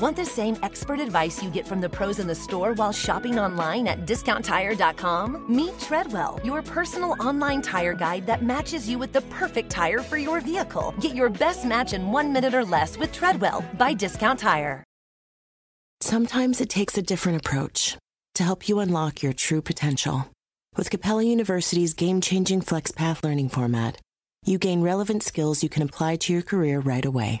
Want the same expert advice you get from the pros in the store while shopping online at discounttire.com? Meet Treadwell, your personal online tire guide that matches you with the perfect tire for your vehicle. Get your best match in one minute or less with Treadwell by Discount Tire. Sometimes it takes a different approach to help you unlock your true potential. With Capella University's game changing FlexPath learning format, you gain relevant skills you can apply to your career right away.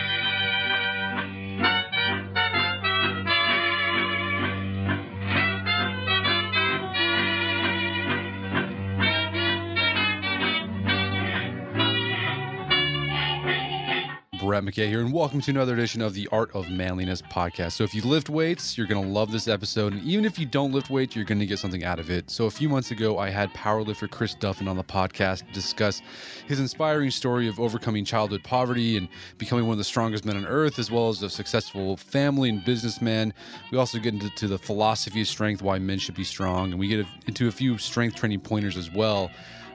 Brett McKay here, and welcome to another edition of the Art of Manliness podcast. So, if you lift weights, you're going to love this episode. And even if you don't lift weights, you're going to get something out of it. So, a few months ago, I had powerlifter Chris Duffin on the podcast to discuss his inspiring story of overcoming childhood poverty and becoming one of the strongest men on earth, as well as a successful family and businessman. We also get into the philosophy of strength, why men should be strong, and we get into a few strength training pointers as well.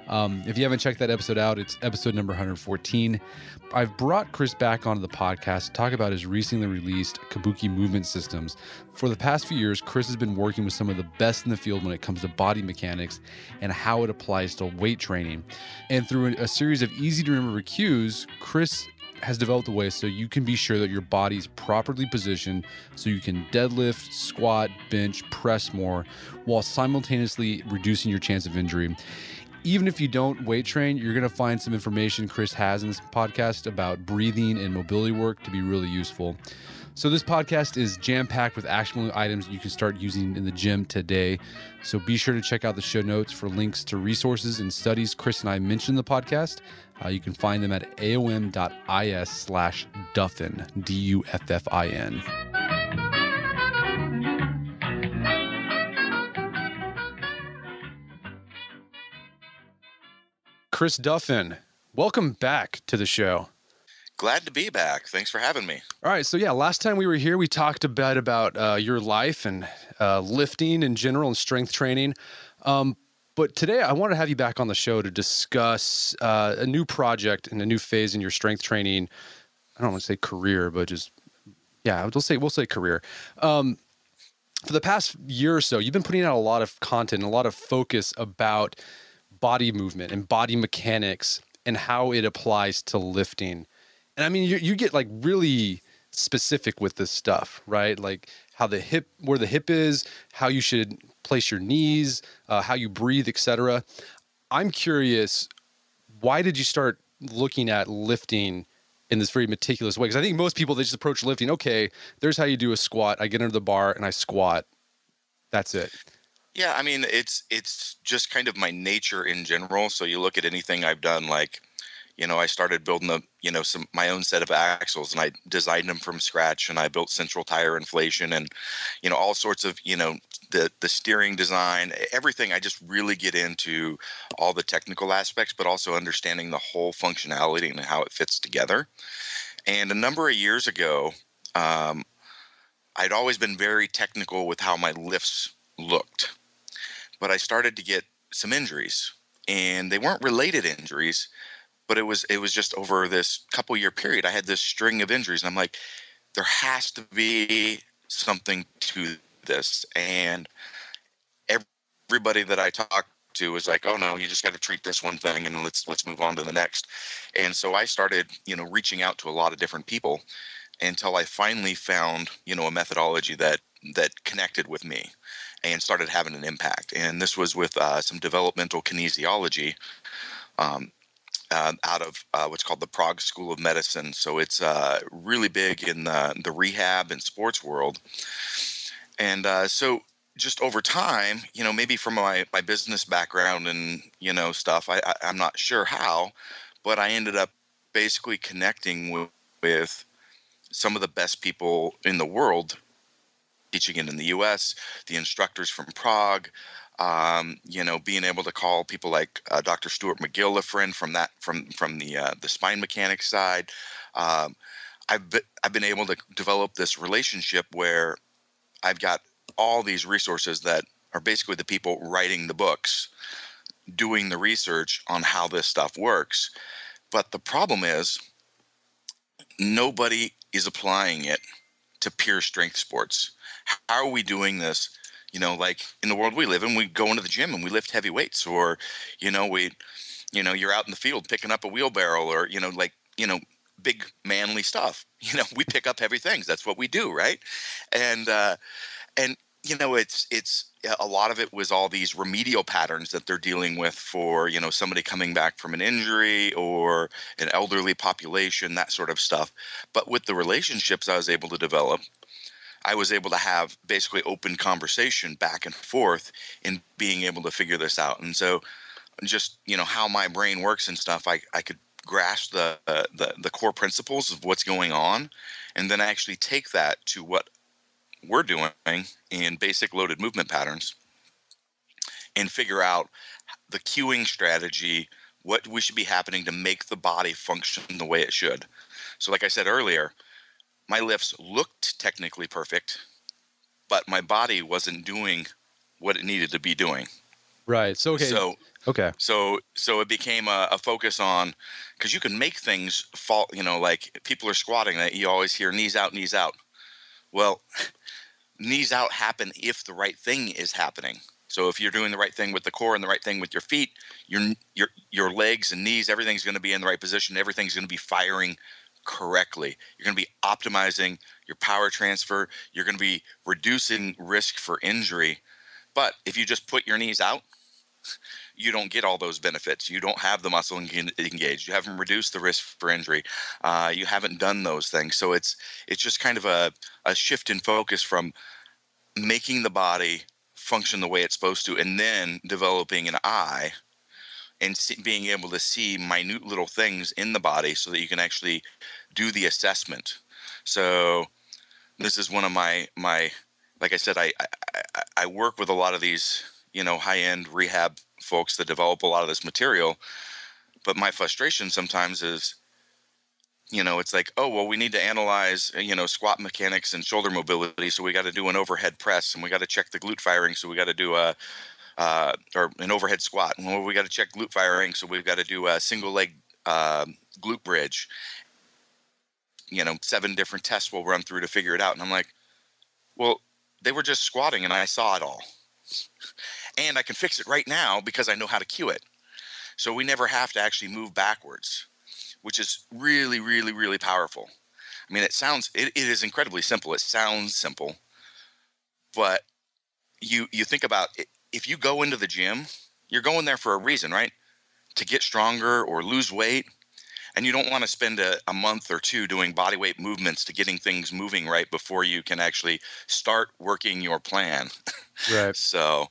Um, if you haven't checked that episode out, it's episode number 114. I've brought Chris back onto the podcast to talk about his recently released Kabuki movement systems. For the past few years, Chris has been working with some of the best in the field when it comes to body mechanics and how it applies to weight training. And through a series of easy to remember cues, Chris has developed a way so you can be sure that your body is properly positioned so you can deadlift, squat, bench, press more while simultaneously reducing your chance of injury even if you don't weight train, you're going to find some information Chris has in this podcast about breathing and mobility work to be really useful. So, this podcast is jam packed with actionable items you can start using in the gym today. So, be sure to check out the show notes for links to resources and studies Chris and I mentioned in the podcast. Uh, you can find them at aom.is slash Duffin, D U F F I N. Chris Duffin, welcome back to the show. Glad to be back. Thanks for having me. All right, so yeah, last time we were here, we talked a bit about uh, your life and uh, lifting in general and strength training. Um, but today, I want to have you back on the show to discuss uh, a new project and a new phase in your strength training. I don't want to say career, but just yeah, we'll say we'll say career. Um, for the past year or so, you've been putting out a lot of content, and a lot of focus about body movement and body mechanics and how it applies to lifting. And I mean, you, you get like really specific with this stuff, right? Like how the hip, where the hip is, how you should place your knees, uh, how you breathe, etc. I'm curious, why did you start looking at lifting in this very meticulous way? Because I think most people they just approach lifting. Okay, there's how you do a squat. I get under the bar and I squat. That's it. Yeah, I mean it's it's just kind of my nature in general. So you look at anything I've done, like you know, I started building the you know some my own set of axles, and I designed them from scratch, and I built central tire inflation, and you know all sorts of you know the the steering design, everything. I just really get into all the technical aspects, but also understanding the whole functionality and how it fits together. And a number of years ago, um, I'd always been very technical with how my lifts looked but I started to get some injuries, and they weren't related injuries, but it was it was just over this couple year period. I had this string of injuries, and I'm like, there has to be something to this, and everybody that I talked to was like, "Oh no, you just got to treat this one thing, and let's let's move on to the next." And so I started, you know, reaching out to a lot of different people until I finally found, you know, a methodology that that connected with me and started having an impact. And this was with uh, some developmental kinesiology um, uh, out of uh, what's called the Prague School of Medicine. So it's uh, really big in the, the rehab and sports world. And uh, so just over time, you know, maybe from my, my business background and, you know, stuff, I, I, I'm not sure how, but I ended up basically connecting with, with some of the best people in the world teaching it in the U.S. The instructors from Prague, um, you know, being able to call people like uh, Dr. Stuart McGill a friend from that from from the uh, the spine mechanics side. Um, I've been, I've been able to develop this relationship where I've got all these resources that are basically the people writing the books, doing the research on how this stuff works. But the problem is, nobody is applying it to pure strength sports. How are we doing this? You know, like in the world we live in, we go into the gym and we lift heavy weights, or, you know, we, you know, you're out in the field picking up a wheelbarrow, or, you know, like, you know, big manly stuff. You know, we pick up heavy things. That's what we do, right? And, uh, and you know it's it's a lot of it was all these remedial patterns that they're dealing with for you know somebody coming back from an injury or an elderly population that sort of stuff. But with the relationships i was able to develop i was able to have basically open conversation back and forth in being able to figure this out. And so just you know how my brain works and stuff i, I could grasp the, uh, the the core principles of what's going on and then actually take that to what we're doing in basic loaded movement patterns and figure out the cueing strategy, what we should be happening to make the body function the way it should. So, like I said earlier, my lifts looked technically perfect, but my body wasn't doing what it needed to be doing. Right. So okay. So okay. So so it became a, a focus on because you can make things fall. You know, like people are squatting that you always hear knees out, knees out. Well, knees out happen if the right thing is happening. So if you're doing the right thing with the core and the right thing with your feet, your your your legs and knees, everything's going to be in the right position. Everything's going to be firing correctly. You're going to be optimizing your power transfer. You're going to be reducing risk for injury. But if you just put your knees out, you don't get all those benefits. You don't have the muscle engaged. You haven't reduced the risk for injury. Uh, you haven't done those things. So it's it's just kind of a, a shift in focus from making the body function the way it's supposed to, and then developing an eye and see, being able to see minute little things in the body so that you can actually do the assessment. So this is one of my my like I said, I, I, I work with a lot of these you know high end rehab folks that develop a lot of this material. But my frustration sometimes is, you know, it's like, oh, well, we need to analyze, you know, squat mechanics and shoulder mobility. So we got to do an overhead press and we got to check the glute firing. So we got to do a, uh, or an overhead squat. And well, we got to check glute firing. So we've got to do a single leg uh, glute bridge. You know, seven different tests we'll run through to figure it out. And I'm like, well, they were just squatting and I saw it all and I can fix it right now because I know how to cue it. So we never have to actually move backwards, which is really, really, really powerful. I mean, it sounds it, it is incredibly simple. It sounds simple, but you you think about it, if you go into the gym, you're going there for a reason, right? To get stronger or lose weight. And you don't want to spend a, a month or two doing body weight movements to getting things moving right before you can actually start working your plan. Right. so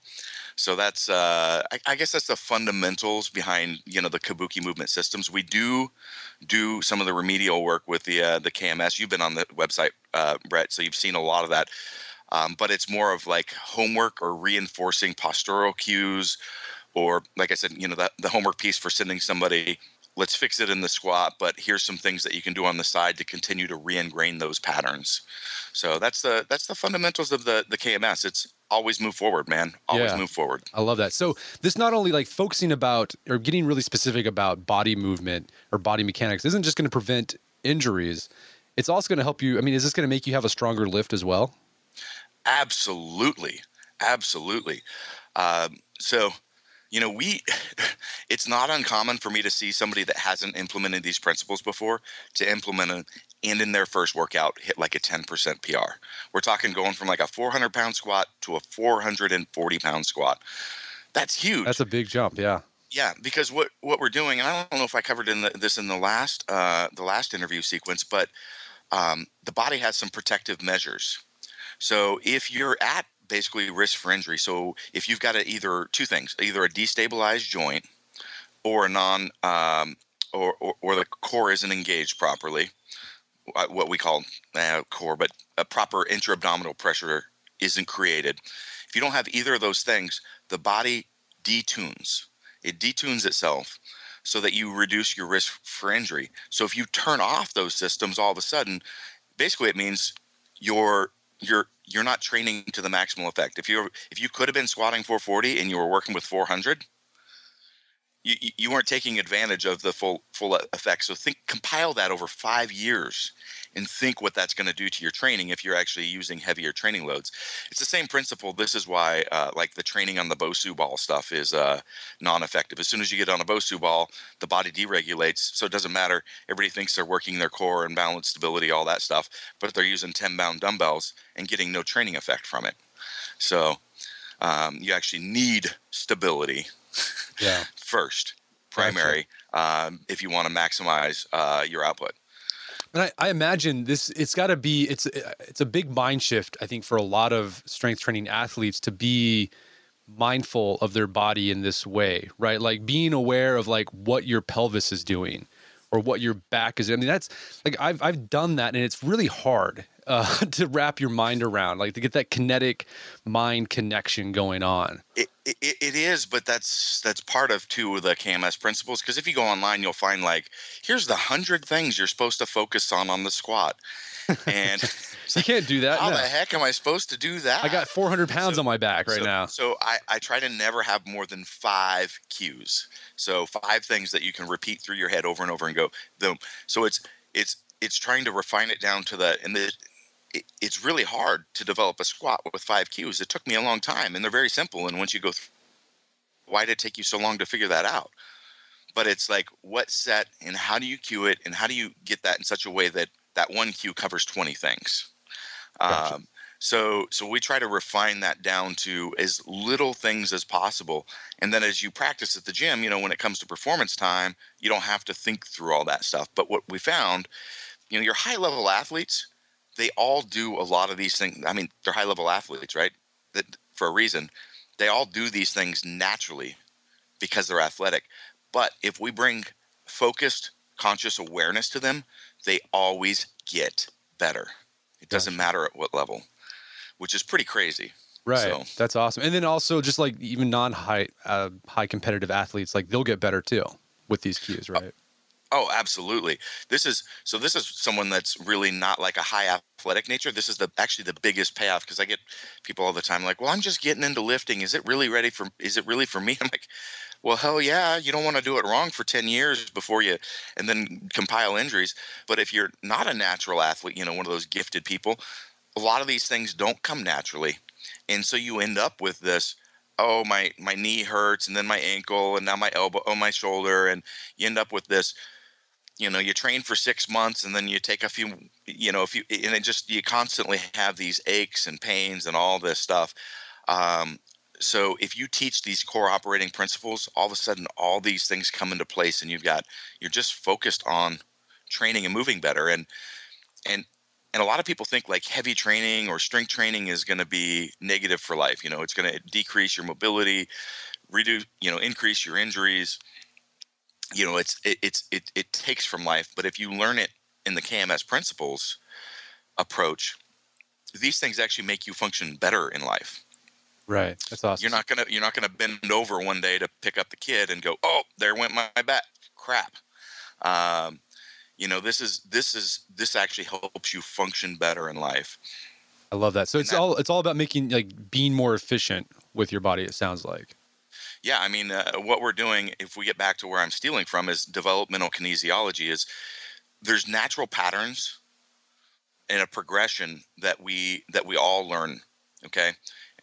so that's uh, I, I, guess that's the fundamentals behind you know the Kabuki movement systems. We do do some of the remedial work with the uh, the KMS. You've been on the website, uh, Brett, so you've seen a lot of that. Um, but it's more of like homework or reinforcing postural cues, or like I said, you know, the, the homework piece for sending somebody let's fix it in the squat but here's some things that you can do on the side to continue to re-ingrain those patterns. So that's the that's the fundamentals of the the kms it's always move forward man. Always yeah, move forward. I love that. So this not only like focusing about or getting really specific about body movement or body mechanics isn't just going to prevent injuries it's also going to help you i mean is this going to make you have a stronger lift as well? Absolutely. Absolutely. Um, so you know we it's not uncommon for me to see somebody that hasn't implemented these principles before to implement them and in their first workout hit like a 10% pr we're talking going from like a 400 pound squat to a 440 pound squat. That's huge. that's a big jump yeah. Yeah because what what we're doing and i don't know if i covered in the, this in the last uh, the last interview sequence but um, the body has some protective measures. So if you're at basically risk for injury. So if you've got a, either two things, either a destabilized joint or a non um, or, or, or the core isn't engaged properly, uh, what we call uh, core, but a proper intra-abdominal pressure isn't created. If you don't have either of those things, the body detunes. It detunes itself. so that you reduce your risk for injury. So if you turn off those systems all of a sudden, basically it means you're you're you're not training to the maximal effect. If you if you could have been squatting 440 and you were working with 400, you, you weren't taking advantage of the full full effect. So think compile that over five years and think what that's going to do to your training if you're actually using heavier training loads. It's the same principle. This is why uh, like the training on the Bosu ball stuff is uh, non-effective. As soon as you get on a Bosu ball, the body deregulates. So it doesn't matter. Everybody thinks they're working their core and balance stability, all that stuff, but they're using 10 pound dumbbells and getting no training effect from it. So um, you actually need stability yeah. first, primary, gotcha. um, if you want to maximize uh, your output. And I, I imagine this it's got to be it's uh, it's a big mind shift I think for a lot of strength training athletes to be mindful of their body in this way, right? Like being aware of like what your pelvis is doing or what your back is. I mean, that's like I've I've done that, and it's really hard uh, to wrap your mind around, like to get that kinetic mind connection going on. It, it, it is, but that's that's part of two of the KMS principles. Because if you go online, you'll find like here's the hundred things you're supposed to focus on on the squat, and you can't do that. How no. the heck am I supposed to do that? I got 400 pounds so, on my back right so, now. So I, I try to never have more than five cues. So five things that you can repeat through your head over and over and go boom. So it's it's it's trying to refine it down to the and the it, it's really hard to develop a squat with five cues. It took me a long time, and they're very simple. And once you go, through, why did it take you so long to figure that out? But it's like what set and how do you cue it, and how do you get that in such a way that that one cue covers twenty things. Gotcha. Um, so so we try to refine that down to as little things as possible. And then as you practice at the gym, you know, when it comes to performance time, you don't have to think through all that stuff. But what we found, you know, your high level athletes, they all do a lot of these things. I mean, they're high level athletes, right? That for a reason. They all do these things naturally because they're athletic. But if we bring focused, conscious awareness to them, they always get better. It doesn't matter at what level, which is pretty crazy. Right. So. That's awesome. And then also just like even non-high uh, high competitive athletes, like they'll get better too with these cues, right? Oh, absolutely. This is so. This is someone that's really not like a high athletic nature. This is the actually the biggest payoff because I get people all the time like, "Well, I'm just getting into lifting. Is it really ready for? Is it really for me?" I'm like, "Well, hell yeah. You don't want to do it wrong for ten years before you, and then compile injuries. But if you're not a natural athlete, you know, one of those gifted people, a lot of these things don't come naturally, and so you end up with this." Oh my my knee hurts, and then my ankle, and now my elbow, oh my shoulder, and you end up with this you know you train for six months and then you take a few you know if you and it just you constantly have these aches and pains and all this stuff um, so if you teach these core operating principles all of a sudden all these things come into place and you've got you're just focused on training and moving better and and and a lot of people think like heavy training or strength training is going to be negative for life you know it's going to decrease your mobility reduce you know increase your injuries. You know it's it, it's it, it takes from life but if you learn it in the kms principles approach these things actually make you function better in life right that's awesome. you're not gonna you're not gonna bend over one day to pick up the kid and go oh there went my, back crap. Um, you know this is this is this actually helps you function better in life. I love that. So and it's that, all it's all about making like being more efficient with your body it sounds like. Yeah, I mean, uh, what we're doing, if we get back to where I'm stealing from, is developmental kinesiology. Is there's natural patterns and a progression that we that we all learn. Okay,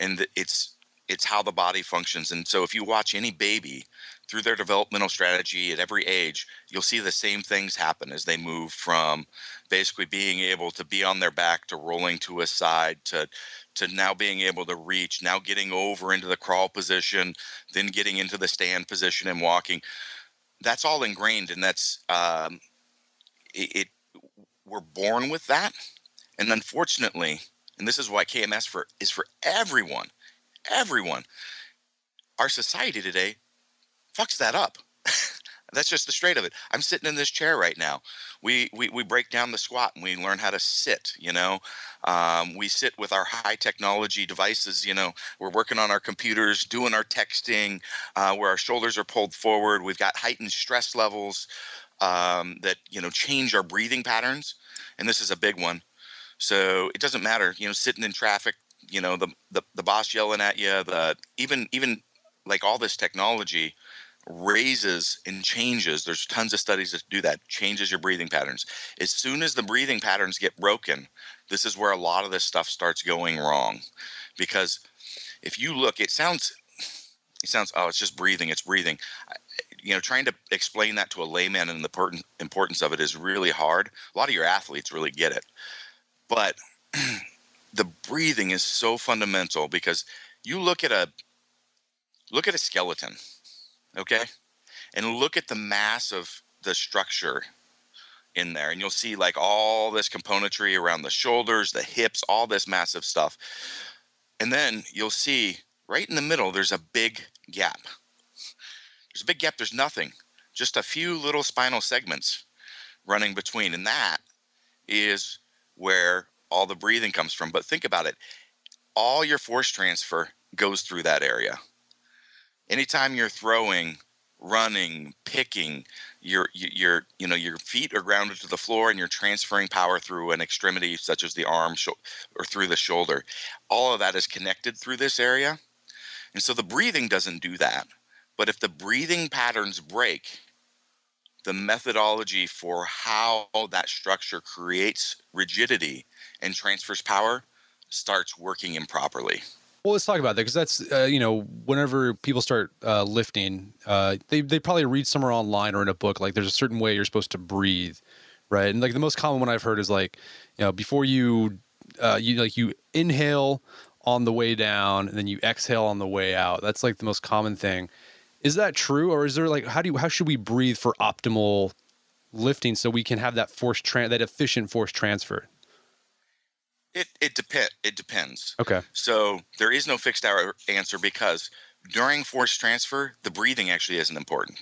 and it's it's how the body functions. And so, if you watch any baby through their developmental strategy at every age, you'll see the same things happen as they move from basically being able to be on their back to rolling to a side to to now being able to reach, now getting over into the crawl position, then getting into the stand position and walking. That's all ingrained, and that's um, it, it. We're born with that, and unfortunately, and this is why KMS for is for everyone, everyone. Our society today fucks that up. That's just the straight of it. I'm sitting in this chair right now. We we, we break down the squat and we learn how to sit. You know, um, we sit with our high technology devices. You know, we're working on our computers, doing our texting, uh, where our shoulders are pulled forward. We've got heightened stress levels um, that you know change our breathing patterns, and this is a big one. So it doesn't matter. You know, sitting in traffic. You know, the the, the boss yelling at you. The even even like all this technology raises and changes there's tons of studies that do that changes your breathing patterns as soon as the breathing patterns get broken this is where a lot of this stuff starts going wrong because if you look it sounds it sounds oh it's just breathing it's breathing you know trying to explain that to a layman and the importance of it is really hard a lot of your athletes really get it but the breathing is so fundamental because you look at a look at a skeleton okay? And look at the mass of the structure in there and you'll see like all this componentry around the shoulders the hips all this massive stuff. And then you'll see right in the middle there's a big gap. There's a big gap there's nothing just a few little spinal segments running between and that is where all the breathing comes from but think about it. All your force transfer goes through that area. Anytime you're throwing running picking your your you know your feet are grounded to the floor and you're transferring power through an extremity such as the arm or through the shoulder. All of that is connected through this area. And so the breathing doesn't do that. But if the breathing patterns break the methodology for how that structure creates rigidity and transfers power starts working improperly well, let's talk about that because that's uh, you know whenever people start uh, lifting, uh, they they probably read somewhere online or in a book like there's a certain way you're supposed to breathe, right? And like the most common one I've heard is like you know before you uh, you like you inhale on the way down and then you exhale on the way out. That's like the most common thing. Is that true, or is there like how do you how should we breathe for optimal lifting so we can have that force tran- that efficient force transfer? It it depend it depends. Okay. So there is no fixed hour answer because during force transfer, the breathing actually isn't important.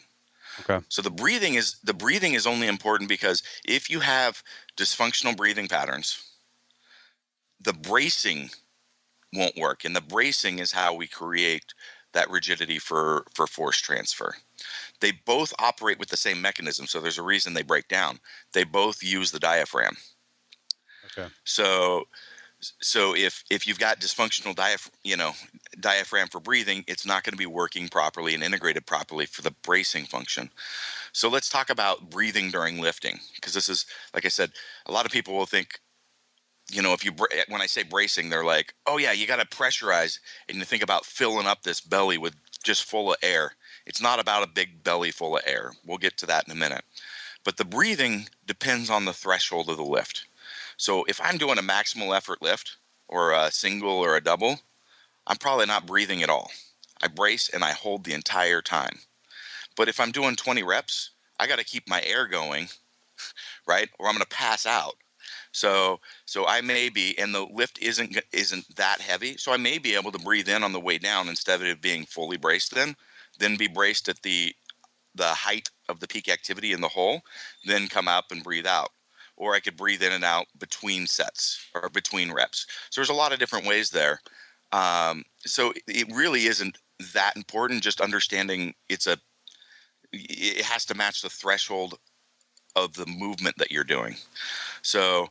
Okay. So the breathing is the breathing is only important because if you have dysfunctional breathing patterns, the bracing won't work, and the bracing is how we create that rigidity for for force transfer. They both operate with the same mechanism, so there's a reason they break down. They both use the diaphragm. Okay. So so if if you've got dysfunctional diaphragm, you know, diaphragm for breathing, it's not going to be working properly and integrated properly for the bracing function. So let's talk about breathing during lifting because this is like I said, a lot of people will think you know, if you eh, when I say bracing, they're like, "Oh yeah, you got to pressurize," and you think about filling up this belly with just full of air. It's not about a big belly full of air. We'll get to that in a minute. But the breathing depends on the threshold of the lift. So if I'm doing a maximal effort lift or a single or a double, I'm probably not breathing at all. I brace and I hold the entire time. But if I'm doing 20 reps, I got to keep my air going, right? Or I'm going to pass out. So so I may be and the lift isn't isn't that heavy, so I may be able to breathe in on the way down instead of it being fully braced then, then be braced at the the height of the peak activity in the hole, then come up and breathe out or I could breathe in and out between sets or between reps. So there's a lot of different ways there. Um, so it really isn't that important. Just understanding it's a it has to match the threshold of the movement that you're doing. So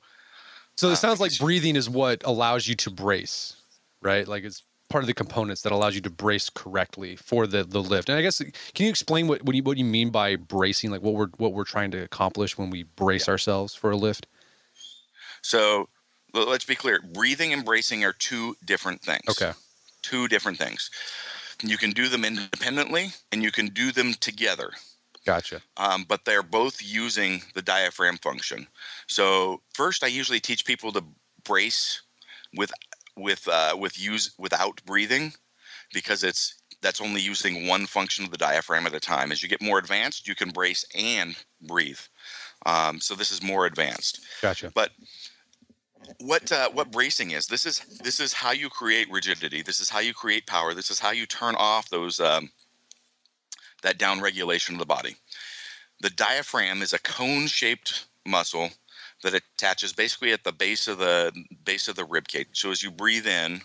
so it sounds like breathing is what allows you to brace, right? Like it's part of the components that allows you to brace correctly for the the lift. And I guess can you explain what what you, what you mean by bracing? Like what we're what we're trying to accomplish when we brace yeah. ourselves for a lift? So let's be clear: breathing and bracing are two different things. Okay. Two different things. You can do them independently, and you can do them together. Gotcha. Um, but they're both using the diaphragm function. So first, I usually teach people to brace with with uh, with use without breathing because it's that's only using one function of the diaphragm at a time. As you get more advanced, you can brace and breathe. Um, so this is more advanced. Gotcha. But what uh, what bracing is? This is this is how you create rigidity. This is how you create power. This is how you turn off those um, that down regulation of the body. the diaphragm is a cone-shaped muscle that attaches basically at the base of the base of the rib cage. So as you breathe in,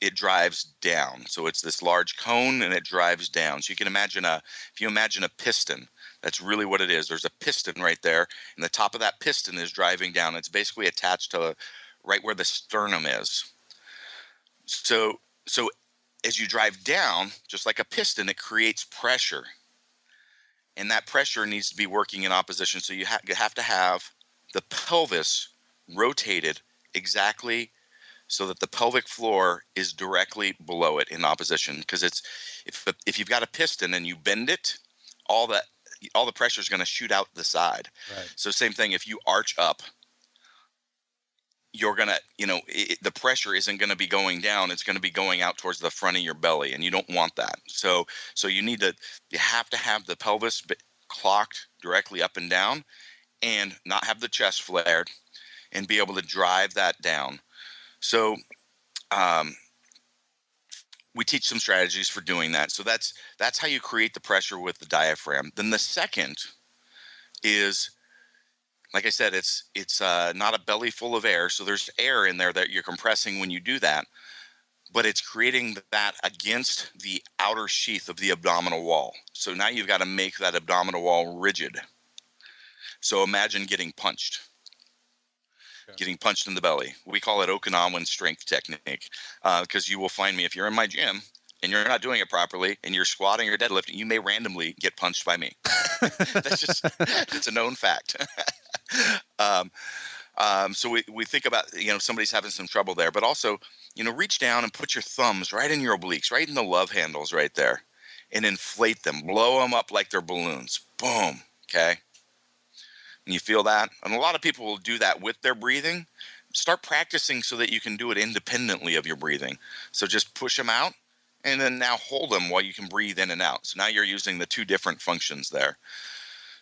it drives down. So it's this large cone and it drives down. So you can imagine a if you imagine a piston, that's really what it is. There's a piston right there, and the top of that piston is driving down. It's basically attached to right where the sternum is. So so as you drive down, just like a piston, it creates pressure. And that pressure needs to be working in opposition. So you, ha- you have to have the pelvis rotated exactly so that the pelvic floor is directly below it in opposition because it's if if you've got a piston and you bend it all that all the pressure is going to shoot out the side Right. so same thing if you arch up you're to you know it, the pressure isn't going to be going down it's going to be going out towards the front of your belly and you don't want that so so you need to you have to have the pelvis clocked directly up and down and not have the chest flared and be able to drive that down so um, we teach some strategies for doing that. So that's that's how you create the pressure with the diaphragm. Then the second is like I said, it's it's uh, not a belly full of air, so there's air in there that you're compressing when you do that, but it's creating that against the outer sheath of the abdominal wall. So now you've got to make that abdominal wall rigid. So imagine getting punched getting punched in the belly. We call it Okinawan strength technique because uh, you will find me if you're in my gym and you're not doing it properly and you're squatting or deadlifting, you may randomly get punched by me. That's just it's a known fact. um, um, so we, we think about you know somebody's having some trouble there, but also you know reach down and put your thumbs right in your obliques, right in the love handles right there, and inflate them, blow them up like they're balloons. Boom. Okay. And you feel that? And a lot of people will do that with their breathing. Start practicing so that you can do it independently of your breathing. So just push them out and then now hold them while you can breathe in and out. So now you're using the two different functions there.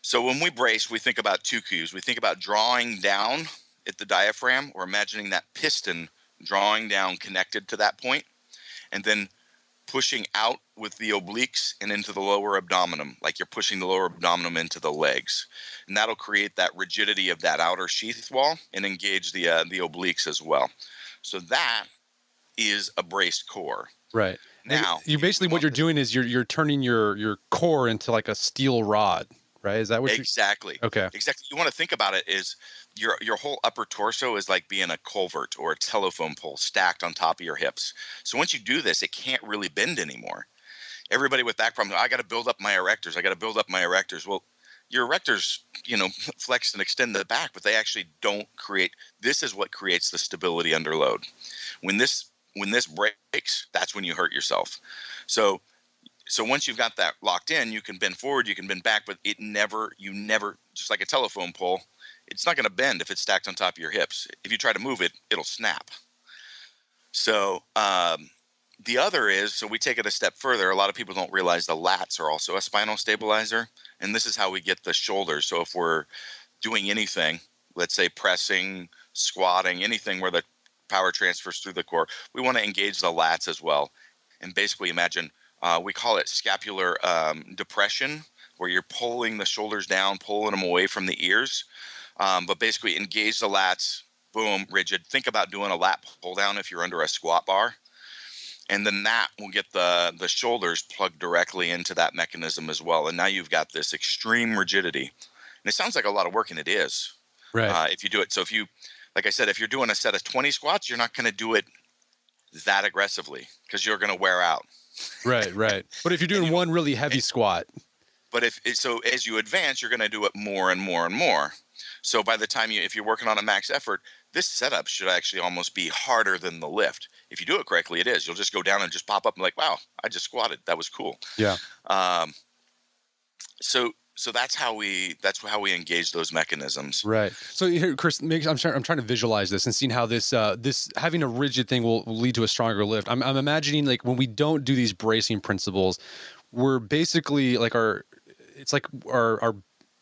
So when we brace, we think about two cues. We think about drawing down at the diaphragm or imagining that piston drawing down connected to that point, and then pushing out with the obliques and into the lower abdomen, like you're pushing the lower abdomen into the legs, and that'll create that rigidity of that outer sheath wall and engage the uh, the obliques as well. So that is a braced core. Right. Now you basically what you're doing is you're you're turning your your core into like a steel rod, right? Is that what you're exactly Okay. exactly you want to think about it is your your whole upper torso is like being a culvert or a telephone pole stacked on top of your hips. So once you do this, it can't really bend anymore. Everybody with back problems, oh, I got to build up my erectors. I got to build up my erectors. Well, your erectors, you know, flex and extend the back, but they actually don't create. This is what creates the stability under load. When this when this breaks, that's when you hurt yourself. So so once you've got that locked in, you can bend forward, you can bend back, but it never, you never, just like a telephone pole, it's not going to bend if it's stacked on top of your hips. If you try to move it, it'll snap. So um, the other is, so we take it a step further. A lot of people don't realize the lats are also a spinal stabilizer, and this is how we get the shoulders. So if we're doing anything, let's say pressing, squatting, anything where the power transfers through the core, we want to engage the lats as well. And basically, imagine uh, we call it scapular um, depression, where you're pulling the shoulders down, pulling them away from the ears. Um, but basically, engage the lats, boom, rigid. Think about doing a lat pull down if you're under a squat bar. And then that will get the, the shoulders plugged directly into that mechanism as well. And now you've got this extreme rigidity. And it sounds like a lot of work, and it is Right. uh, if you do it. So if you, like I said, if you're doing a set of 20 squats, you're not going to do it that aggressively because you're going to wear out. Right, right. But if you're doing one really heavy squat, But if so, as you advance, you're going to do it more and more and more. So by the time you, if you're working on a max effort, this setup should actually almost be harder than the lift. If you do it correctly, it is. You'll just go down and just pop up and like, wow, I just squatted. That was cool. yeah. Um, so so that's how we that's how we engage those mechanisms. Right. So here, Chris, make, I'm trying. I'm trying to visualize this and seeing how this uh, this having a rigid thing will, will lead to a stronger lift. I'm, I'm imagining like when we don't do these bracing principles, we're basically like our, it's like our our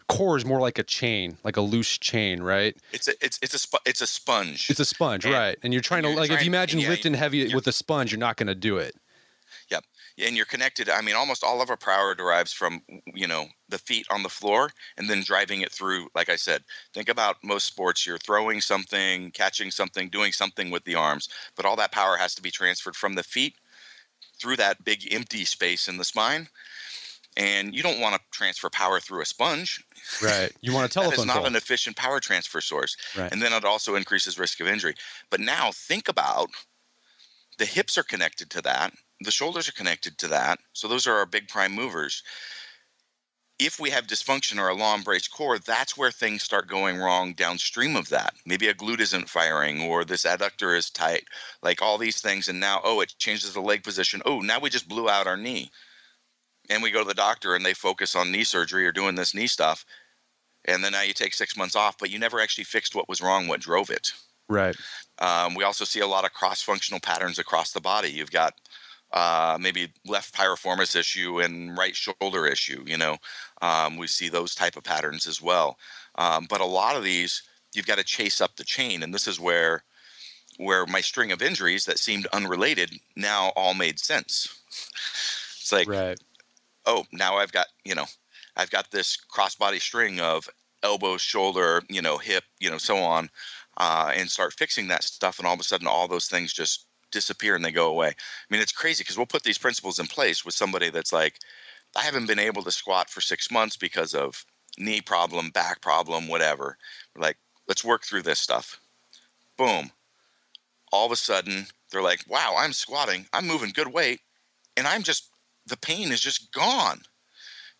core is more like a chain, like a loose chain, right? It's a it's it's a sp- it's a sponge. It's a sponge, And- right? And you're trying to you're like if you imagine yeah, lifting heavy with a sponge, you're not going to do it. And you're connected. I mean, almost all of our power derives from you know the feet on the floor and then driving it through. Like I said, think about most sports. You're throwing something, catching something, doing something with the arms, but all that power has to be transferred from the feet through that big empty space in the spine. And you don't want to transfer power through a sponge. Right. You want a telephone that is not call. an efficient power transfer source. Right. And then it also increases risk of injury. But now think about the hips are connected to that the shoulders are connected to that. So those are our big prime movers. If we have dysfunction or a long braced core, that's where things start going wrong downstream of that. Maybe a glute isn't firing or this adductor is tight, like all these things. And now, oh, it changes the leg position. Oh, now we just blew out our knee. And we go to the doctor and they focus on knee surgery or doing this knee stuff. And then now you take six months off, but you never actually fixed what was wrong, what drove it. Right. Um, we also see a lot of cross functional patterns across the body. You've got uh, maybe left piriformis issue and right shoulder issue. You know, um, we see those type of patterns as well. Um, but a lot of these, you've got to chase up the chain, and this is where where my string of injuries that seemed unrelated now all made sense. It's like, right. oh, now I've got you know, I've got this crossbody string of elbow, shoulder, you know, hip, you know, so on, uh, and start fixing that stuff, and all of a sudden, all those things just disappear and they go away. I mean, it's crazy because we'll put these principles in place with somebody that's like, I haven't been able to squat for six months because of knee problem, back problem, whatever. We're like, let's work through this stuff. Boom. All of a sudden, they're like, wow, I'm squatting, I'm moving good weight, and I'm just, the pain is just gone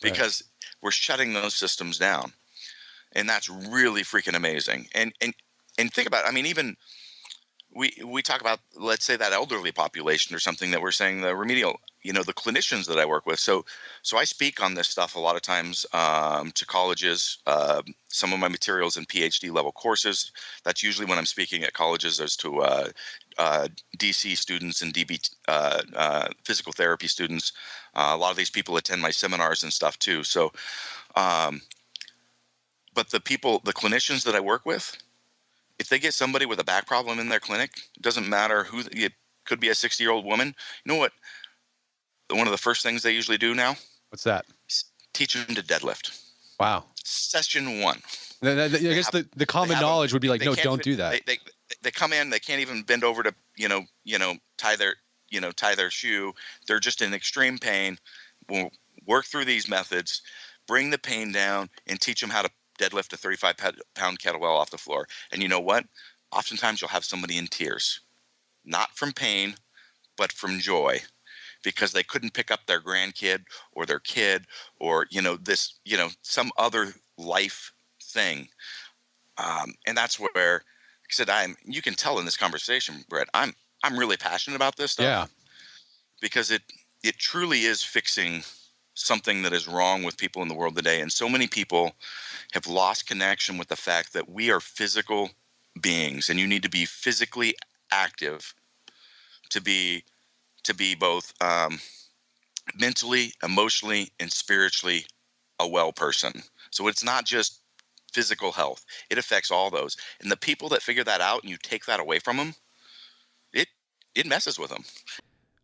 because right. we're shutting those systems down. And that's really freaking amazing. And, and, and think about it. I mean, even we we talk about let's say that elderly population or something that we're saying the remedial you know the clinicians that i work with. So so i speak on this stuff a lot of times um, to colleges uh, some of my materials in phd level courses. That's usually when i'm speaking at colleges as to uh, uh, dc students and db uh, uh, physical therapy students. Uh, a lot of these people attend my seminars and stuff too. So um, but the people the clinicians that i work with if they get somebody with a back problem in their clinic, it doesn't matter who it could be a 60 year old woman. You know what? One of the first things they usually do now. What's that? Teach them to deadlift. Wow. Session one. I guess have, the, the common knowledge would be like, no, don't do that. They, they, they come in, they can't even bend over to you know you know tie their you know tie their shoe. They're just in extreme pain. We'll work through these methods, bring the pain down, and teach them how to deadlift a 35 pound kettlebell off the floor. And you know what? Oftentimes you'll have somebody in tears, not from pain, but from joy because they couldn't pick up their grandkid or their kid or you know this you know some other life thing um, and that's where like I said I'm you can tell in this conversation Brett I'm I'm really passionate about this stuff yeah because it it truly is fixing something that is wrong with people in the world today. And so many people have lost connection with the fact that we are physical beings and you need to be physically active to be to be both um, mentally emotionally and spiritually a well person. So it's not just physical health. It affects all those. And the people that figure that out and you take that away from them it it messes with them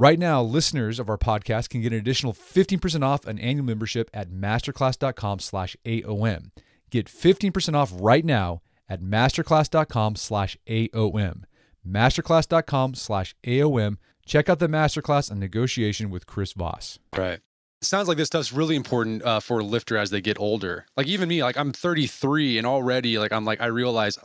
Right now, listeners of our podcast can get an additional 15% off an annual membership at masterclass.com slash AOM. Get 15% off right now at masterclass.com slash AOM. Masterclass.com slash AOM. Check out the masterclass on negotiation with Chris Voss. Right. It sounds like this stuff's really important uh, for a lifter as they get older. Like even me, like I'm 33 and already like I'm like I realize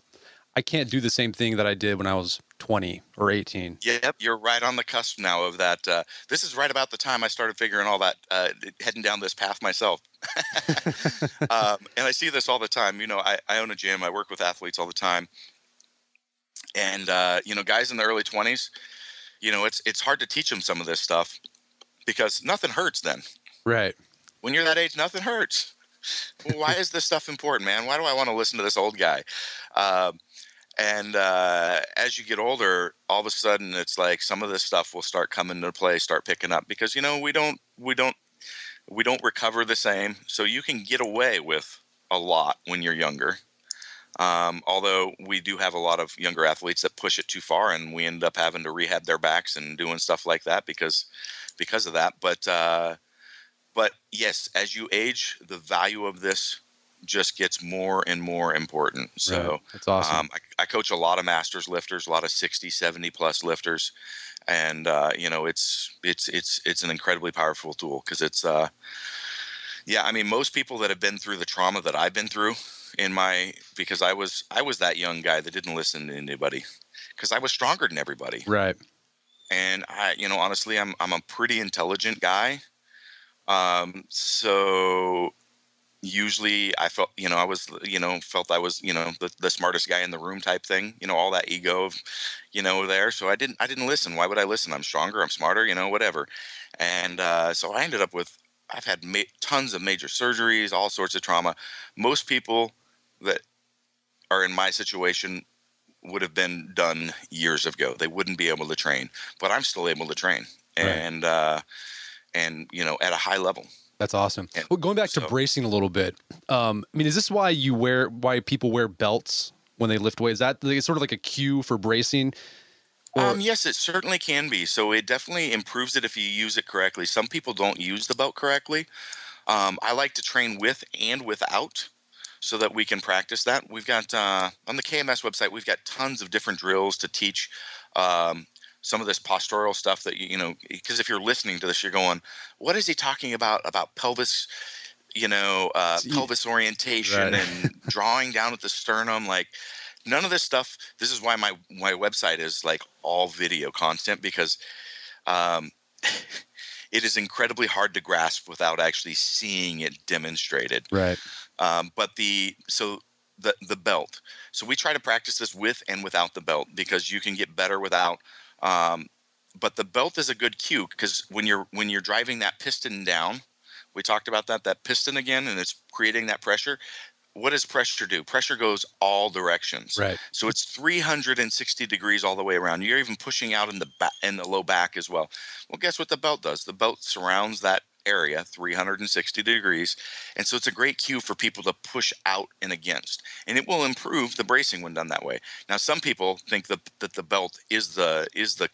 I can't do the same thing that I did when I was 20 or 18. Yep, you're right on the cusp now of that. Uh, this is right about the time I started figuring all that, uh, heading down this path myself. um, and I see this all the time. You know, I, I own a gym, I work with athletes all the time. And, uh, you know, guys in the early 20s, you know, it's, it's hard to teach them some of this stuff because nothing hurts then. Right. When you're that age, nothing hurts. Why is this stuff important, man? Why do I want to listen to this old guy? And uh, as you get older all of a sudden it's like some of this stuff will start coming into play start picking up because you know we don't we don't we don't recover the same so you can get away with a lot when you're younger um, although we do have a lot of younger athletes that push it too far and we end up having to rehab their backs and doing stuff like that because because of that but uh, but yes as you age the value of this just gets more and more important. So right. that's awesome. Um, I, I, coach a lot of masters lifters, a lot of 60, 70 plus lifters. And, uh, you know, it's, it's, it's, it's an incredibly powerful tool because it's, uh, yeah, I mean, most people that have been through the trauma that I've been through in my, because I was, I was that young guy that didn't listen to anybody because I was stronger than everybody. Right. And I, you know, honestly, I'm, I'm a pretty intelligent guy. Um, so usually I felt, you know, I was, you know, felt I was, you know, the, the smartest guy in the room type thing, you know, all that ego of, you know, there. So I didn't, I didn't listen. Why would I listen? I'm stronger. I'm smarter, you know, whatever. And uh, so I ended up with, I've had ma- tons of major surgeries, all sorts of trauma. Most people that are in my situation would have been done years ago. They wouldn't be able to train, but I'm still able to train, Right. and uh, and you know at a high level. That's awesome. And Well, going back to bracing a little bit, um, I mean, is this why you wear why people wear belts when they lift weights? Is that like, sort of like a cue for bracing? Um, yes, it certainly can be. So it definitely improves it if you use it correctly. Some people don't use the belt correctly. Um, I like to train with and without so that we can practice that. We've got uh, on the KMS website, we've got tons of different drills to teach um, some of this postural stuff that you, you know, because if you're listening to this, you're going, what is he talking about? About pelvis, you know, uh, pelvis orientation Right. and drawing down at the sternum. Like none of this stuff. This is why my, my website is like all video content because um, it is incredibly hard to grasp without actually seeing it demonstrated. right. Um, but the so the the belt. So we try to practice this with and without the belt because you can get better without. Um, but the belt is a good cue because when you're when you're driving that piston down, we talked about that that piston again, and it's creating that pressure. What does pressure do? Pressure goes all directions. Right. So it's 360 degrees all the way around. You're even pushing out in the back in the low back as well. Well, guess what the belt does? The belt surrounds that area 360 degrees, and so it's a great cue for people to push out and against, and it will improve the bracing when done that way. Now, some people think that that the belt is the is the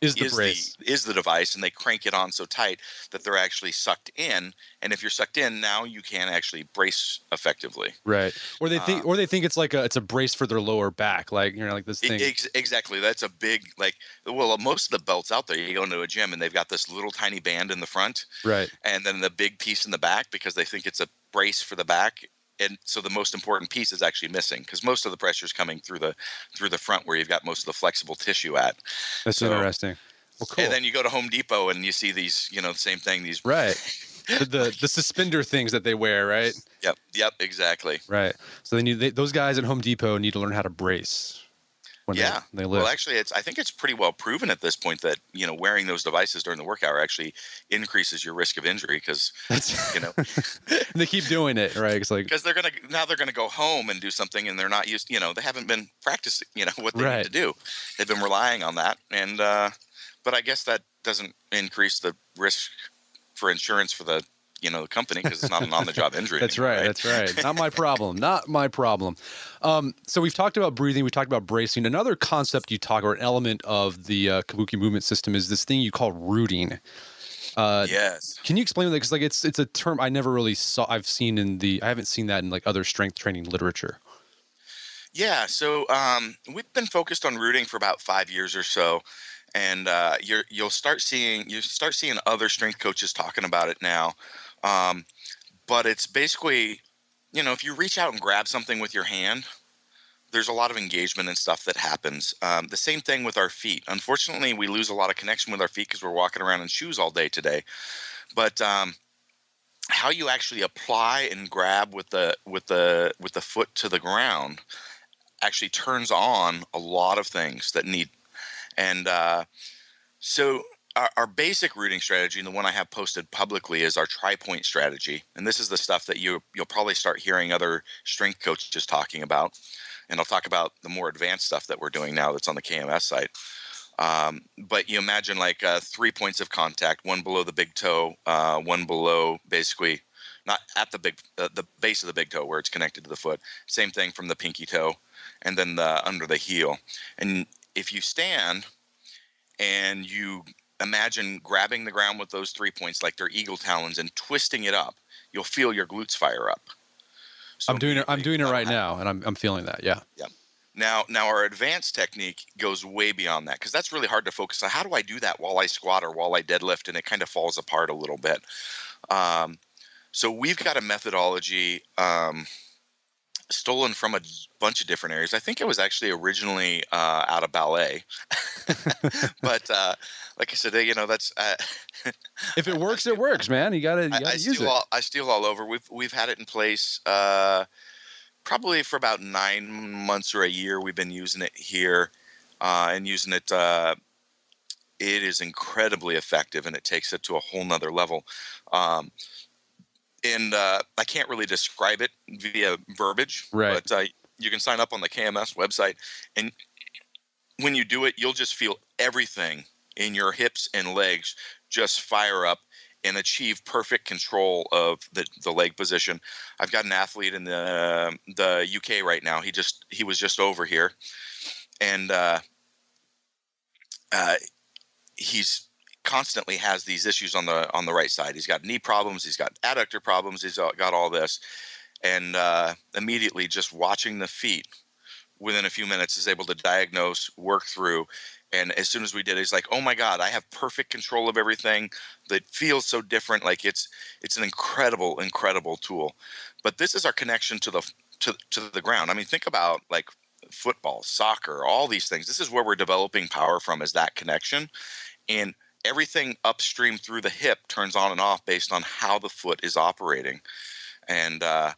Is the is brace? the is the device, and they crank it on so tight that they're actually sucked in. And if you're sucked in, now you can actually brace effectively. right. Or they think, uh, or they think it's like a it's a brace for their lower back, like you know, like this thing. Ex- exactly. That's a big like. Well, most of the belts out there, you go into a gym and they've got this little tiny band in the front, right. and then the big piece in the back because they think it's a brace for the back. And so the most important piece is actually missing because most of the pressure is coming through the through the front where you've got most of the flexible tissue at. That's So- interesting. Well, cool. And then you go to Home Depot and you see these, you know, the same thing. These right. the, the the suspender things that they wear, right? Yep. Yep. Exactly. Right. So they need they, those guys at Home Depot need to learn how to brace when yeah. they, they lift. Well, actually, it's I think it's pretty well proven at this point that you know wearing those devices during the workout actually increases your risk of injury because you know they keep doing it, right? It's like because they're gonna now they're gonna go home and do something and they're not used you know they haven't been practicing you know what they Right. need to do they've been relying on that and uh but i guess that doesn't increase the risk for insurance for the you know the company because it's not an on-the-job injury That's anymore, right, That's right. Not my problem. Not my problem. Um, so we've talked about breathing. We've talked about bracing. Another concept you talk or an element of the uh, Kabuki movement system is this thing you call rooting. Uh, yes Can you explain that? Because like it's it's a term I never really saw. I've seen in the I haven't seen that in like other strength training literature. Yeah, so um, we've been focused on rooting for about five years or so, and uh, you're you'll start seeing you start seeing other strength coaches talking about it now. Um, but it's basically, you know, if you reach out and grab something with your hand, there's a lot of engagement and stuff that happens. Um, the same thing with our feet. Unfortunately, we lose a lot of connection with our feet because we're walking around in shoes all day today. But um, how you actually apply and grab with the with the with the foot to the ground actually turns on a lot of things that need and uh, so our, our basic rooting strategy and the one i have posted publicly is our tri-point strategy. And this is the stuff that you you'll probably start hearing other strength coaches talking about. And i'll talk about the more advanced stuff that we're doing now that's on the kms site. Um, but you imagine like uh, three points of contact one below the big toe uh, one below basically not at the big uh, the base of the big toe where it's connected to the foot. Same thing from the pinky toe and then the under the heel. And if you stand and you imagine grabbing the ground with those three points like they're eagle talons and twisting it up you'll feel your glutes fire up So I'm doing it. I'm doing it right now, and I'm I'm feeling that. Yeah. now, now our advanced technique goes way beyond that because that's really hard to focus on. How do I do that while I squat or while I deadlift, and it kind of falls apart a little bit. Um, so we've got a methodology um, stolen from a bunch of different areas. I think it was actually originally uh, out of ballet, but uh, like I said, you know, that's uh, If it works, it works, man. You gotta you I, gotta I use steal it. all I steal all over. We've we've had it in place uh, probably for about nine months or a year. We've been using it here uh, and using it. Uh, it is incredibly effective, and it takes it to a whole nother level. Um, and uh, I can't really describe it via verbiage, Right. but uh, you can sign up on the KMS website, and when you do it, you'll just feel everything in your hips and legs just fire up and achieve perfect control of the, the leg position. I've got an athlete in the the UK right now. He just he was just over here, and uh, uh, he's constantly has these issues on the on the right side. He's got knee problems. He's got adductor problems. He's got all this, and uh, immediately just watching the feet within a few minutes is able to diagnose, work through, and as soon as we did, he's like, "Oh my God, I have perfect control of everything. That feels so different. Like it's it's an incredible, incredible tool." But this is our connection to the to to the ground. I mean, think about like football, soccer, all these things. This is where we're developing power from is that connection, and everything upstream through the hip turns on and off based on how the foot is operating, and uh,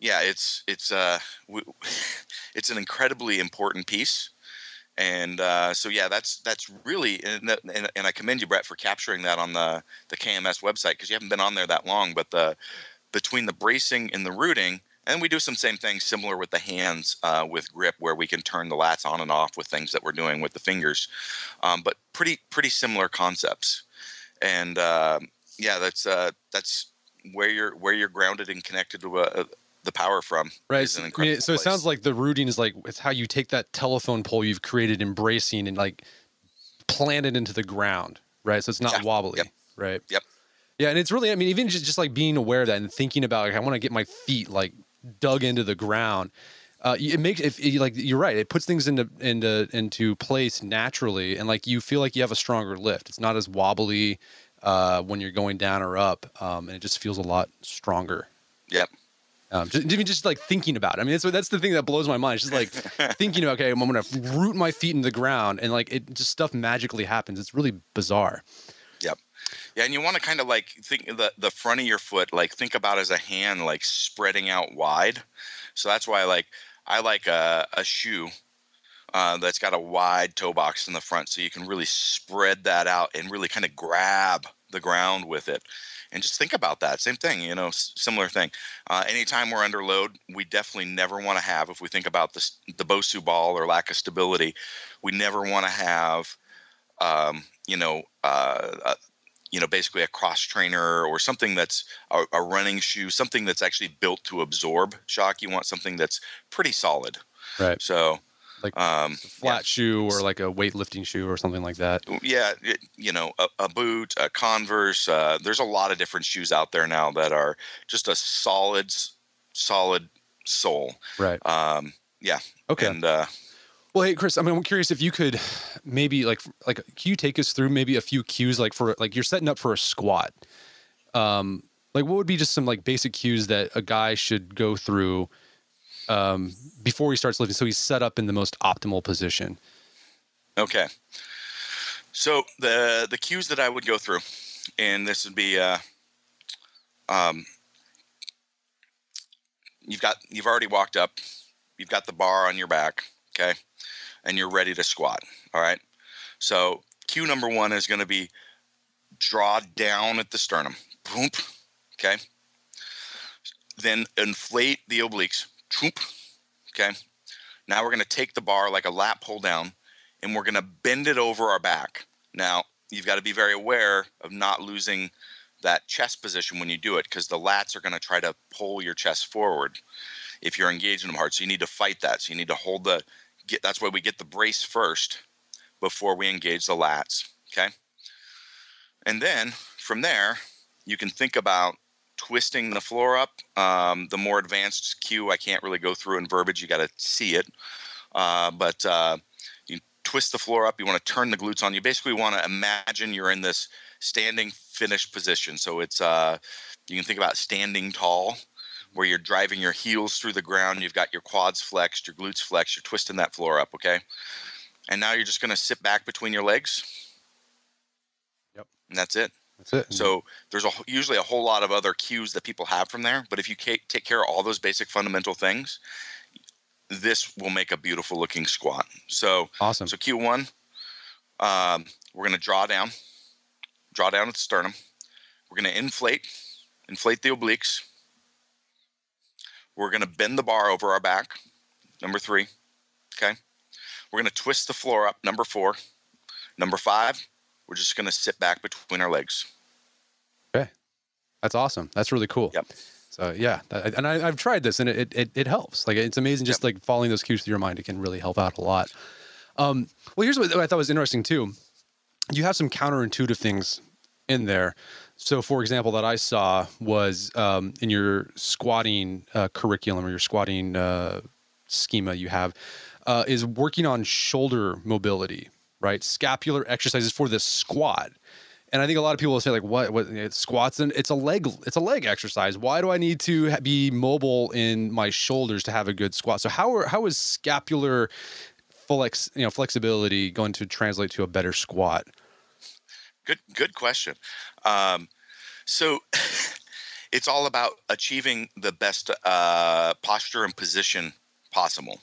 yeah, it's it's uh, it's an incredibly important piece and uh, so yeah, that's that's really and, and, and, I commend you, Brett, for capturing that on the the KMS website because you haven't been on there that long. But the between the bracing and the rooting, and we do some same things similar with the hands uh, with grip, where we can turn the lats on and off with things that we're doing with the fingers, um, but pretty pretty similar concepts. And uh, yeah, that's uh, that's where you're where you're grounded and connected to a, the power from. Right. So, so it sounds like the rooting is like it's how you take that telephone pole you've created embracing and like plant it into the ground. Right. So it's not yeah. wobbly. Yep. Right. Yep. Yeah, and it's really I mean even just just like being aware of that and thinking about like I want to get my feet like dug into the ground. Uh, it makes if like you're right. It puts things into into into place naturally, and like you feel like you have a stronger lift. It's not as wobbly uh, when you're going down or up, um, and it just feels a lot stronger. Yep. Um, just, just like thinking about it. I mean, that's that's the thing that blows my mind. It's just like thinking, okay, I'm gonna root my feet in the ground, and like it just stuff magically happens. It's really bizarre. Yeah, and you want to kind of like think the the front of your foot, like think about as a hand, like spreading out wide. So that's why, like, I like a a shoe uh, that's got a wide toe box in the front, so you can really spread that out and really kind of grab the ground with it and just think about that. Same thing, you know, similar thing. Uh, anytime we're under load, we definitely never want to have, if we think about the, the Bosu ball or lack of stability, we never want to have, um, you know, uh, uh, you know, basically a cross trainer or something that's a, a running shoe, something that's actually built to absorb shock. You want something that's pretty solid. Right. So like um, flat yeah. shoe or like a weightlifting shoe or something like that. Yeah, it, you know, a, a, boot, a Converse. Uh, there's a lot of different shoes out there now that are just a solid, solid sole. Right. Um, yeah. Okay. And uh, well, hey, Chris, I mean, I'm curious if you could maybe like like can you take us through maybe a few cues like for like you're setting up for a squat. Um, like what would be just some like basic cues that a guy should go through um, before he starts lifting, so he's set up in the most optimal position. Okay. So the the cues that I would go through, and this would be, uh, um, you've got you've already walked up, you've got the bar on your back, okay, and you're ready to squat. All right. So cue number one is going to be draw down at the sternum. Boom. Okay. Then inflate the obliques Choop. Okay. Now we're going to take the bar like a lat pull down and we're going to bend it over our back. Now, you've got to be very aware of not losing that chest position when you do it because the lats are going to try to pull your chest forward if you're engaging them hard. So you need to fight that. So you need to hold the get that's why we get the brace first before we engage the lats. Okay. And then from there, you can think about twisting the floor up. Um, the more advanced cue, I can't really go through in verbiage. You got to see it. Uh, but uh, you twist the floor up. You want to turn the glutes on. You basically want to imagine you're in this standing finished position. So it's uh, you can think about standing tall, where you're driving your heels through the ground. You've got your quads flexed, your glutes flexed. You're twisting that floor up. Okay. And now you're just going to sit back between your legs. Yep. And that's it. That's it. So there's a, usually a whole lot of other cues that people have from there, but if you take care of all those basic fundamental things, this will make a beautiful looking squat. So awesome. So cue one, um, we're going to draw down, draw down at the sternum. We're going to inflate, inflate the obliques. We're going to bend the bar over our back. Number three. Okay. We're going to twist the floor up. Number four. Number five, we're just going to sit back between our legs. Okay. That's awesome. That's really cool. Yep. So yeah, and I, have tried this and it, it, it helps. Like it's amazing. Just yep. like following those cues through your mind, it can really help out a lot. Um, well, here's what I thought was interesting too. You have some counterintuitive things in there. So, for example, that I saw was um, in your squatting uh, curriculum or your squatting uh, schema you have uh, is working on shoulder mobility, right? Scapular exercises for the squat. And I think a lot of people will say like, "What? What? It's squats and it's a leg. It's a leg exercise. Why do I need to be mobile in my shoulders to have a good squat?" So how are, how is scapular flex you know flexibility going to translate to a better squat? Good good question. Um, so it's all about achieving the best uh, posture and position possible.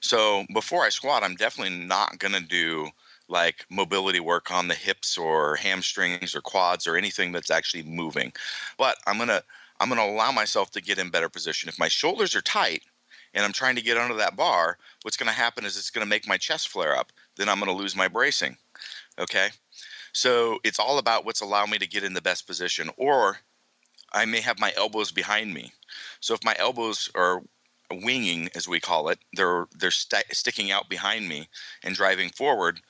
So before I squat, I'm definitely not going to do like mobility work on the hips or hamstrings or quads or anything that's actually moving. But I'm going to I'm going to allow myself to get in better position. If my shoulders are tight and I'm trying to get under that bar, what's going to happen is it's going to make my chest flare up. Then I'm going to lose my bracing. Okay? So it's all about what's allowing me to get in the best position or I may have my elbows behind me. So if my elbows are winging as we call it, they're they're st- sticking out behind me and driving forward,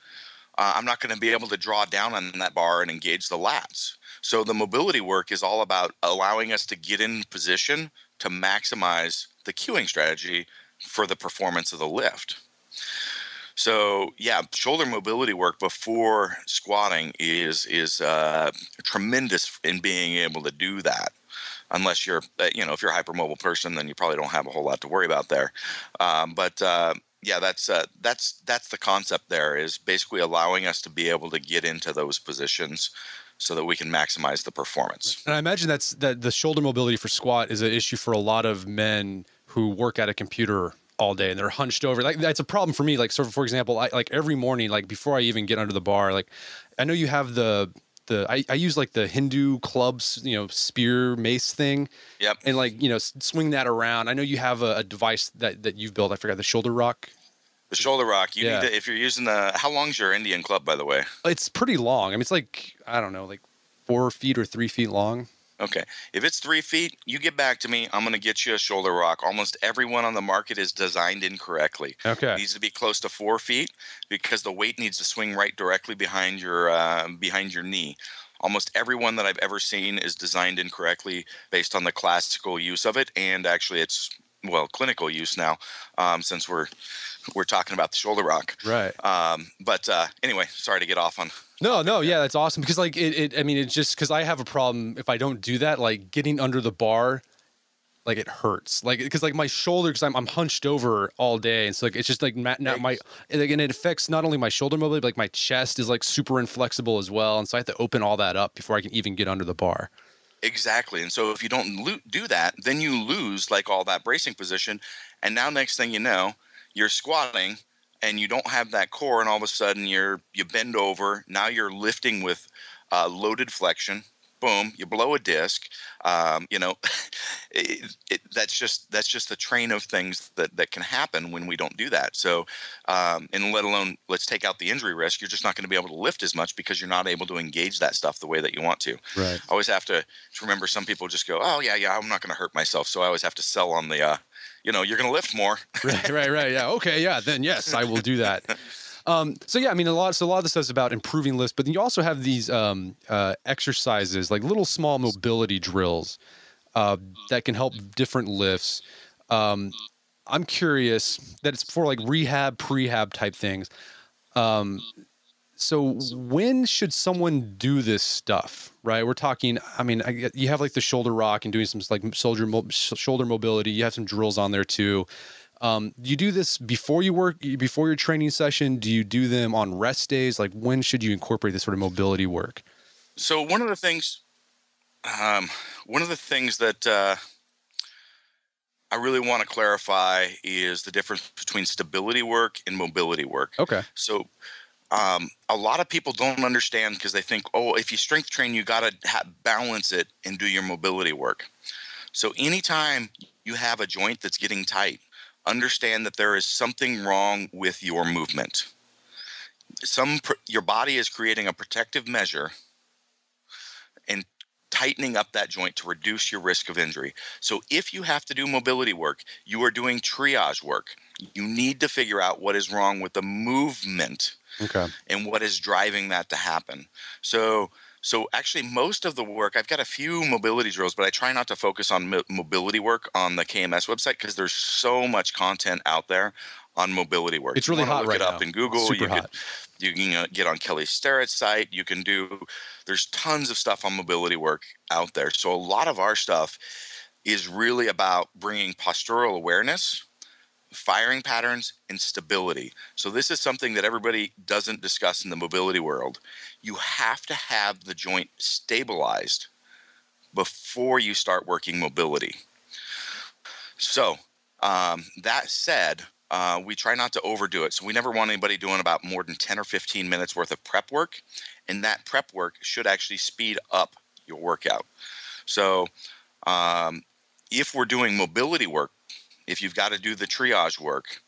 uh, I'm not going to be able to draw down on that bar and engage the lats. So the mobility work is all about allowing us to get in position to maximize the cueing strategy for the performance of the lift. So yeah, shoulder mobility work before squatting is is uh, tremendous in being able to do that. Unless you're, uh, you know, if you're a hypermobile person, then you probably don't have a whole lot to worry about there. Um, but uh, yeah, that's uh, that's that's the concept. There is basically allowing us to be able to get into those positions so that we can maximize the performance. And I imagine that's that the shoulder mobility for squat is an issue for a lot of men who work at a computer all day and they're hunched over. Like that's a problem for me. Like, so for example, I like every morning, like before I even get under the bar, like I know you have the the I, I use like the Hindu clubs, you know, spear mace thing. Yep. And like you know, swing that around. I know you have a, a device that that you've built. I forgot the shoulder rock. The shoulder rock. You yeah. need to if you're using the. How long's your Indian club, by the way? It's pretty long. I mean, it's like I don't know, like four feet or three feet long. Okay. If it's three feet, you get back to me. I'm going to get you a shoulder rock. Almost everyone on the market is designed incorrectly. Okay. It needs to be close to four feet because the weight needs to swing right directly behind your uh, behind your knee. Almost everyone that I've ever seen is designed incorrectly based on the classical use of it, and actually, it's well clinical use now um, since we're we're talking about the shoulder rock. Right. Um, but uh, anyway, sorry to get off on no, no, yeah, that's awesome because like it, it I mean, it's just because I have a problem if I don't do that, like getting under the bar, like it hurts, like because like my shoulder because I'm I'm hunched over all day, and so like it's just like my, now my like, and it affects not only my shoulder mobility, but like my chest is like super inflexible as well, and so I have to open all that up before I can even get under the bar. Exactly, and so if you don't lo- do that, then you lose like all that bracing position, and now next thing you know, you're squatting and you don't have that core and all of a sudden you're you bend over now you're lifting with uh, loaded flexion boom you blow a disc um, you know it, it, that's just that's just the train of things that that can happen when we don't do that. So um, and let alone let's take out the injury risk you're just not going to be able to lift as much because you're not able to engage that stuff the way that you want to. Right. I always have to, to remember some people just go oh yeah yeah i'm not going to hurt myself. So i always have to sell on the uh, you know you're going to lift more. Right right right yeah okay yeah then yes i will do that um, so yeah, I mean, a lot. So a lot of this stuff is about improving lifts, but then you also have these um, uh, exercises, like little small mobility drills, uh, that can help different lifts. Um, I'm curious that it's for like rehab, prehab type things. Um, so when should someone do this stuff right we're talking i mean I, you have like the shoulder rock and doing some like mo- shoulder mobility you have some drills on there too um, do you do this before you work before your training session do you do them on rest days like when should you incorporate this sort of mobility work so one of the things um, one of the things that uh, I really want to clarify is the difference between stability work and mobility work. Okay. So um, a lot of people don't understand because they think, oh, if you strength train, you got to ha- balance it and do your mobility work. So anytime you have a joint that's getting tight, understand that there is something wrong with your movement. Some your body is creating a protective measure and tightening up that joint to reduce your risk of injury. So if you have to do mobility work, you are doing triage work. You need to figure out what is wrong with the movement okay. and what is driving that to happen. So so actually, most of the work I've got a few mobility drills, but I try not to focus on mo- mobility work on the KMS website because there's so much content out there on mobility work. It's really you hot look right it up now. in Google. Super you hot. Can, you can get on Kelly Starrett's site. You can do. There's tons of stuff on mobility work out there. So a lot of our stuff is really about bringing postural awareness firing patterns and stability. So this is something that everybody doesn't discuss in the mobility world. You have to have the joint stabilized before you start working mobility. So um, that said, uh, we try not to overdo it. So we never want anybody doing about more than 10 or 15 minutes worth of prep work. And that prep work should actually speed up your workout. So um, if we're doing mobility work, if you've got to do the triage work,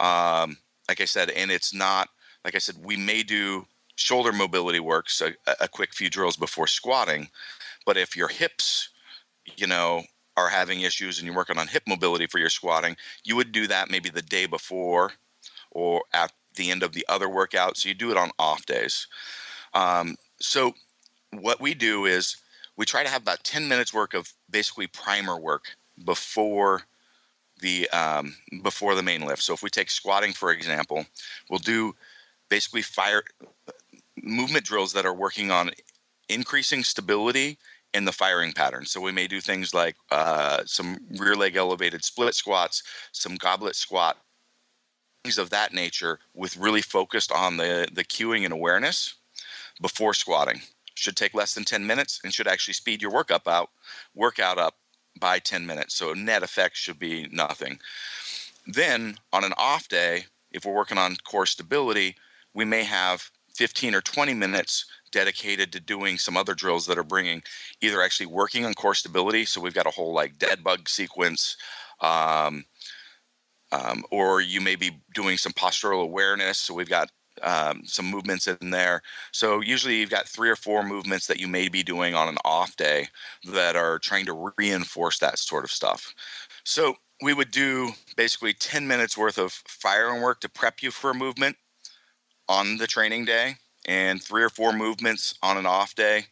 um, like I said, and it's not like I said, we may do shoulder mobility work, so a, a quick few drills before squatting. But if your hips, you know, are having issues and you're working on hip mobility for your squatting, you would do that maybe the day before or at the end of the other workout. So you do it on off days. Um, so what we do is we try to have about 10 minutes work of basically primer work before the um, before the main lift. So if we take squatting for example, we'll do basically fire movement drills that are working on increasing stability in the firing pattern. So we may do things like uh, some rear leg elevated split squats, some goblet squat, things of that nature, with really focused on the the cueing and awareness before squatting. Should take less than 10 minutes and should actually speed your workup out, workout up by 10 minutes. So net effect should be nothing. Then on an off day, if we're working on core stability, we may have 15 or 20 minutes dedicated to doing some other drills that are bringing either actually working on core stability. So we've got a whole like dead bug sequence. Um, um, or you may be doing some postural awareness. So we've got um, some movements in there. So usually you've got three or four movements that you may be doing on an off day that are trying to reinforce that sort of stuff. So we would do basically 10 minutes worth of firing work to prep you for a movement on the training day and three or four movements on an off day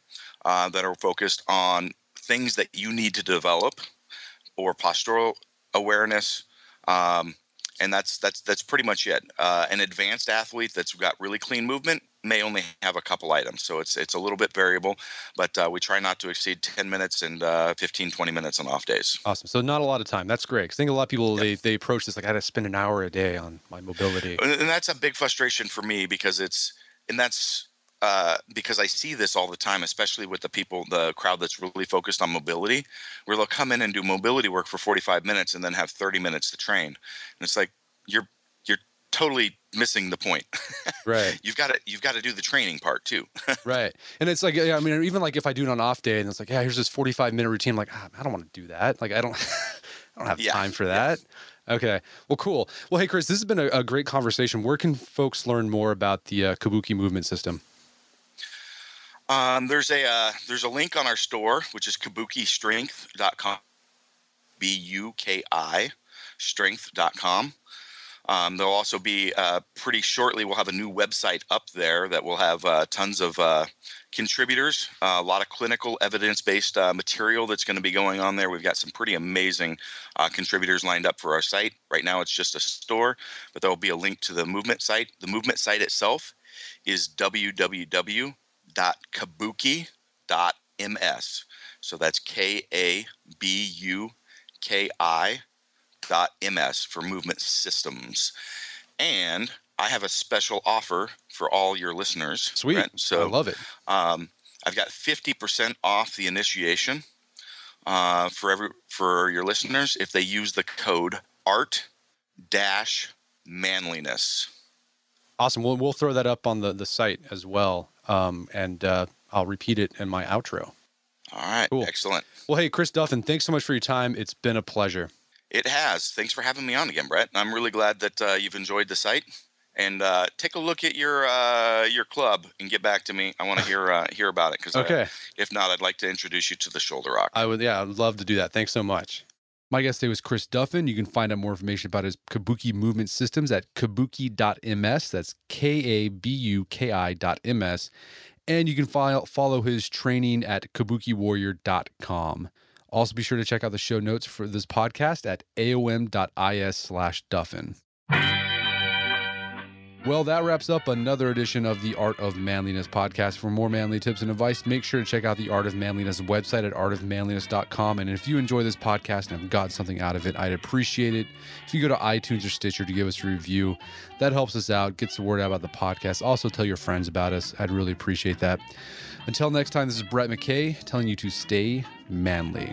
uh, that are focused on things that you need to develop or postural awareness um, and that's that's that's pretty much it. Uh, an advanced athlete that's got really clean movement may only have a couple items, so it's it's a little bit variable. But uh, we try not to exceed 10 minutes and uh, 15, 20 minutes on off days. Awesome. So not a lot of time. That's great. I think a lot of people they they approach this like I got to spend an hour a day on my mobility. And that's a big frustration for me because it's and that's uh, because I see this all the time, especially with the people, the crowd that's really focused on mobility, where they'll come in and do mobility work for 45 minutes and then have 30 minutes to train. And it's like you're you're totally missing the point. Right. you've got to you've got to do the training part too. Right. And it's like, yeah, I mean, even like if I do it on off day and it's like, yeah, here's this 45 minute routine. I'm like, ah, I don't want to do that. Like, I don't, I don't have Yeah, time for that. Okay. Well, cool. Well, hey, Chris, this has been a, a great conversation. Where can folks learn more about the uh, Kabuki movement system? Um, there's a uh, there's a link on our store, which is kabukistrength.com, b u k i strength.com. Um, there'll also be uh, pretty shortly. We'll have a new website up there that will have uh, tons of uh, contributors, uh, a lot of clinical evidence-based uh, material that's going to be going on there. We've got some pretty amazing contributors lined up for our site. Right now, it's just a store, but there will be a link to the movement site. The movement site itself is www.kabuki.ms. So that's K A B U K I dot ms for movement systems. And I have a special offer for all your listeners. Sweet. Brett. So I love it. um, I've got 50% off the initiation uh, for every for your listeners if they use the code art dash manliness. Awesome. We'll, we'll throw that up on the, the site as well. Um, and uh, I'll repeat it in my outro. All right. Cool. Excellent. Well, hey, Chris Duffin, thanks so much for your time. It's been a pleasure. It has. Thanks for having me on again, Brett. I'm really glad that uh, you've enjoyed the site. And uh, take a look at your uh, your club and get back to me. I want to hear uh, hear about it because Okay. if not, I'd like to introduce you to the Shoulder Rock. I would, yeah, I'd love to do that. Thanks so much. My guest today was Chris Duffin. You can find out more information about his Kabuki movement systems at kabuki.ms. That's K A B U K I dot MS. And you can file, follow his training at kabukiwarrior.com. Also, be sure to check out the show notes for this podcast at aom.is slash Duffin. Well, that wraps up another edition of the Art of Manliness podcast. For more manly tips and advice, make sure to check out the Art of Manliness website at artofmanliness.com. And if you enjoy this podcast and have got something out of it, I'd appreciate it if you go to iTunes or Stitcher to give us a review. That helps us out, gets the word out about the podcast. Also, tell your friends about us. I'd really appreciate that. Until next time, this is Brett McKay telling you to stay manly.